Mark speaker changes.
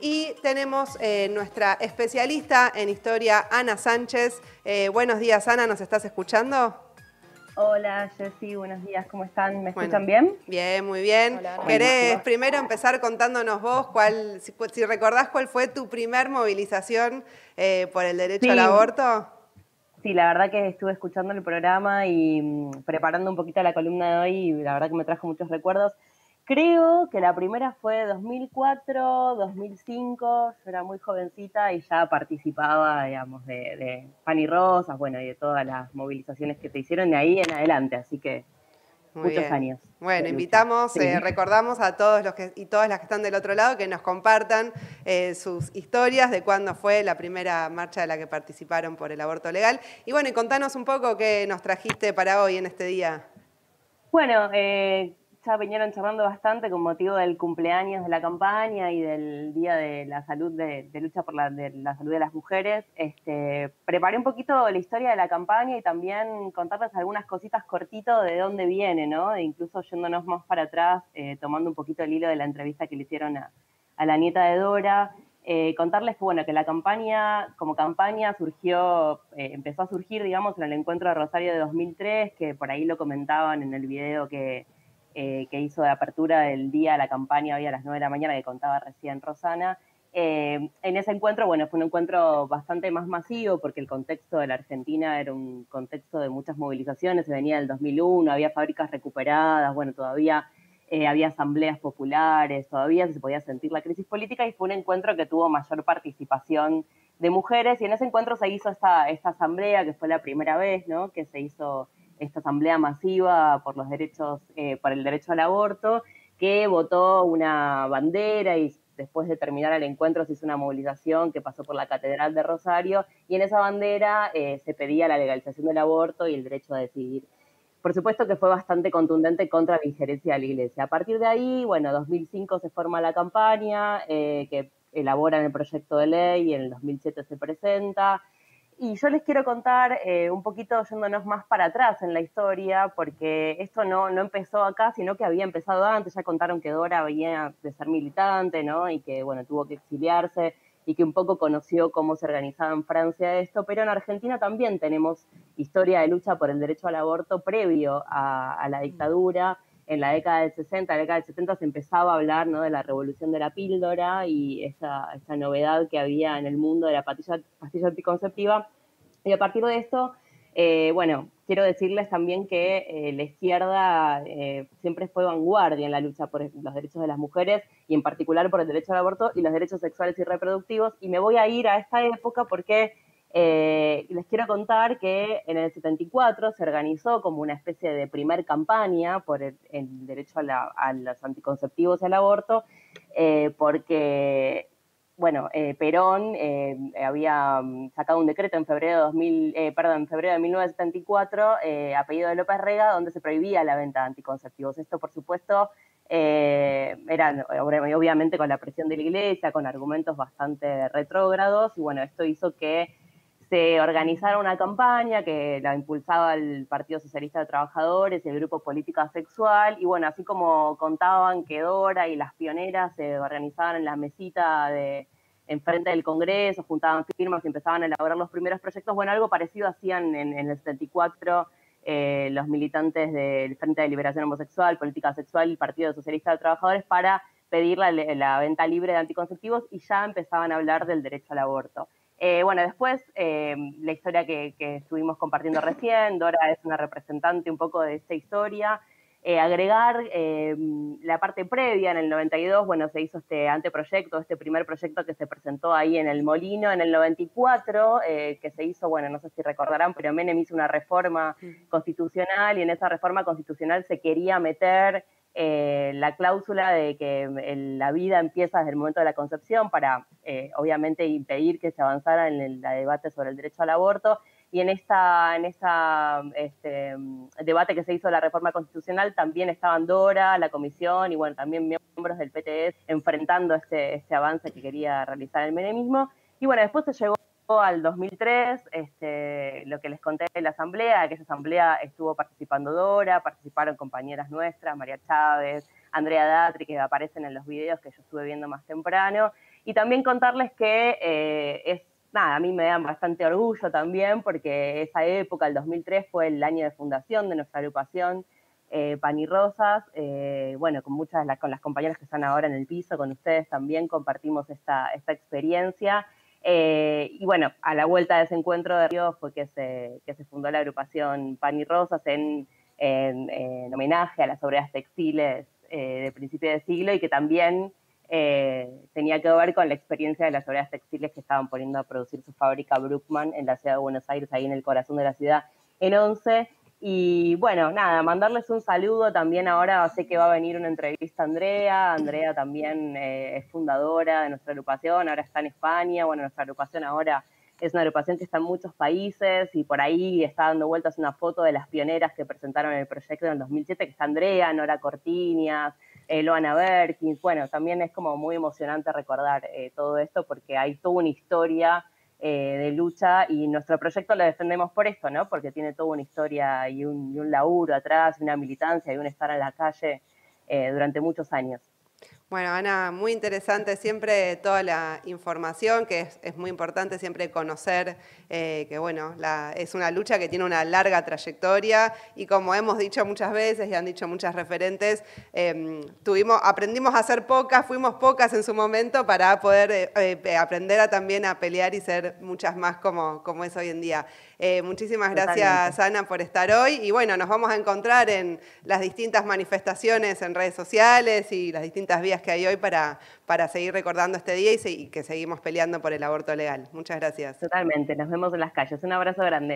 Speaker 1: Y tenemos eh, nuestra especialista en historia, Ana Sánchez. Eh, buenos días, Ana, ¿nos estás escuchando?
Speaker 2: Hola, Jessy, buenos días, ¿cómo están? ¿Me escuchan bien?
Speaker 1: Bien, muy bien. ¿Querés primero empezar contándonos vos cuál, si, recordás cuál fue tu primer movilización eh, por el derecho al aborto?
Speaker 2: Sí, la verdad que estuve escuchando el programa y mm, preparando un poquito la columna de hoy y la verdad que me trajo muchos recuerdos. Creo que la primera fue 2004, 2005, yo era muy jovencita y ya participaba, digamos, de, Pan y Rosas, bueno, y de todas las movilizaciones que te hicieron de ahí en adelante, así que muchos años.
Speaker 1: Bueno, invitamos, eh, recordamos a todos los que y todas las que están del otro lado que nos compartan eh, sus historias de cuándo fue la primera marcha de la que participaron por el aborto legal. Y bueno, y contanos un poco qué nos trajiste para hoy en este día.
Speaker 2: Bueno, eh, ya vinieron charlando bastante con motivo del cumpleaños de la campaña y del Día de la Salud, de, lucha por la, la, salud de las mujeres. Este, preparé un poquito la historia de la campaña y también contarles algunas cositas cortito de dónde viene, ¿no? E incluso yéndonos más para atrás, eh, tomando un poquito el hilo de la entrevista que le hicieron a, la nieta de Dora. Eh, contarles que, bueno, que la campaña, como campaña, surgió, eh, empezó a surgir, digamos, en el encuentro de Rosario de 2003, que por ahí lo comentaban en el video que, eh, que hizo de apertura del día la campaña hoy a las 9 de la mañana que contaba recién Rosana. Eh, en ese encuentro, bueno, fue un encuentro bastante más masivo porque el contexto de la Argentina era un contexto de muchas movilizaciones, se venía del 2001, había fábricas recuperadas, bueno, todavía eh, había asambleas populares, todavía se podía sentir la crisis política y fue un encuentro que tuvo mayor participación de mujeres y en ese encuentro se hizo esta, esta asamblea que fue la primera vez, ¿no? Que se hizo esta asamblea masiva por los derechos, eh, por el derecho al aborto, que votó una bandera y después de terminar el encuentro se hizo una movilización que pasó por la Catedral de Rosario y en esa bandera eh, se pedía la legalización del aborto y el derecho a decidir. Por supuesto que fue bastante contundente contra la injerencia de la Iglesia. A partir de ahí, bueno, 2005 se forma la campaña eh, que elaboran el proyecto de ley y en el 2007 se presenta. Y yo les quiero contar eh, un poquito yéndonos más para atrás en la historia, porque esto no, no empezó acá, sino que había empezado antes. Ya contaron que Dora venía de ser militante, ¿no? Y que, bueno, tuvo que exiliarse y que un poco conoció cómo se organizaba en Francia esto, pero en Argentina también tenemos historia de lucha por el derecho al aborto previo a, la dictadura. En la década del 60, la década del 70 se empezaba a hablar ¿no? de la revolución de la píldora y esa, esa novedad que había en el mundo de la pastilla, pastilla anticonceptiva y a partir de esto, eh, bueno, quiero decirles también que eh, la izquierda eh, siempre fue vanguardia en la lucha por los derechos de las mujeres y en particular por el derecho al aborto y los derechos sexuales y reproductivos. Y me voy a ir a esta época porque les quiero contar que en el 74 se organizó como una especie de primer campaña por el, derecho a, los anticonceptivos y al aborto, porque bueno, eh, Perón eh, había mm, sacado un decreto en febrero de 2000, eh, perdón, en febrero de 1974, a pedido de López Rega, donde se prohibía la venta de anticonceptivos. Esto, por supuesto, era obviamente con la presión de la Iglesia, con argumentos bastante retrógrados, y bueno, esto hizo que se organizara una campaña que la impulsaba el Partido Socialista de Trabajadores el Grupo Política Sexual. Y bueno, así como contaban que Dora y las pioneras se organizaban en la mesita de enfrente del Congreso, juntaban firmas y empezaban a elaborar los primeros proyectos, bueno, algo parecido hacían en, el 74 eh, los militantes del Frente de Liberación Homosexual, Política Sexual y Partido Socialista de Trabajadores para pedir la venta libre de anticonceptivos y ya empezaban a hablar del derecho al aborto. Eh, bueno, después eh, la historia que, estuvimos compartiendo recién, Dora es una representante un poco de esta historia. Eh, agregar la parte previa, en el 92, bueno, se hizo este anteproyecto, este primer proyecto que se presentó ahí en el Molino, en el 94, que se hizo, bueno, no sé si recordarán, pero Menem hizo una reforma constitucional y en esa reforma constitucional se quería meter eh, la cláusula de que la vida empieza desde el momento de la concepción para, eh, obviamente, impedir que se avanzara en el debate sobre el derecho al aborto. Y en esta, en este, debate que se hizo de la reforma constitucional también estaban Dora, la comisión y bueno, también miembros del PTS enfrentando este, este avance que quería realizar el menemismo. Y bueno, después se llegó al 2003, este, lo que les conté de la asamblea, que esa asamblea estuvo participando Dora, participaron compañeras nuestras, María Chávez, Andrea Datri, que aparecen en los videos que yo estuve viendo más temprano. Y también contarles que eh, es, nada, a mí me da bastante orgullo también porque esa época, el 2003, fue el año de fundación de nuestra agrupación eh, Pan y Rosas. Eh, bueno, con muchas de las, con las compañeras que están ahora en el piso, con ustedes también compartimos esta, esta experiencia. Y bueno, a la vuelta de ese encuentro de Río fue que se, que se fundó la agrupación Pan y Rosas en, en, homenaje a las obreras textiles de principio de siglo y que también eh, tenía que ver con la experiencia de las obras textiles que estaban poniendo a producir su fábrica Brookman en la ciudad de Buenos Aires, ahí en el corazón de la ciudad, en 11. Y bueno, nada, mandarles un saludo también ahora, sé que va a venir una entrevista a Andrea, Andrea también eh, es fundadora de nuestra agrupación, ahora está en España, bueno, nuestra agrupación ahora es una agrupación que está en muchos países y por ahí está dando vueltas una foto de las pioneras que presentaron el proyecto en el 2007, que está Andrea, Nora Cortinias, eh, Loana Berkins. Bueno, también es como muy emocionante recordar eh, todo esto porque hay toda una historia eh, de lucha y nuestro proyecto lo defendemos por esto, ¿no? Porque tiene toda una historia y un, y un laburo atrás, una militancia y un estar en la calle durante muchos años.
Speaker 1: Bueno, Ana, muy interesante siempre toda la información, que es, muy importante siempre conocer eh, que, bueno, es una lucha que tiene una larga trayectoria y como hemos dicho muchas veces y han dicho muchas referentes, em, tuvimos, aprendimos a ser pocas, fuimos pocas en su momento para poder eh, eh, aprender a, también a pelear y ser muchas más como, como es hoy en día. Muchísimas gracias, Ana, por estar hoy y bueno, nos vamos a encontrar en las distintas manifestaciones en redes sociales y las distintas vías que hay hoy para, para seguir recordando este día y, y que seguimos peleando por el aborto legal. Muchas gracias.
Speaker 2: Totalmente, nos vemos en las calles. Un abrazo grande.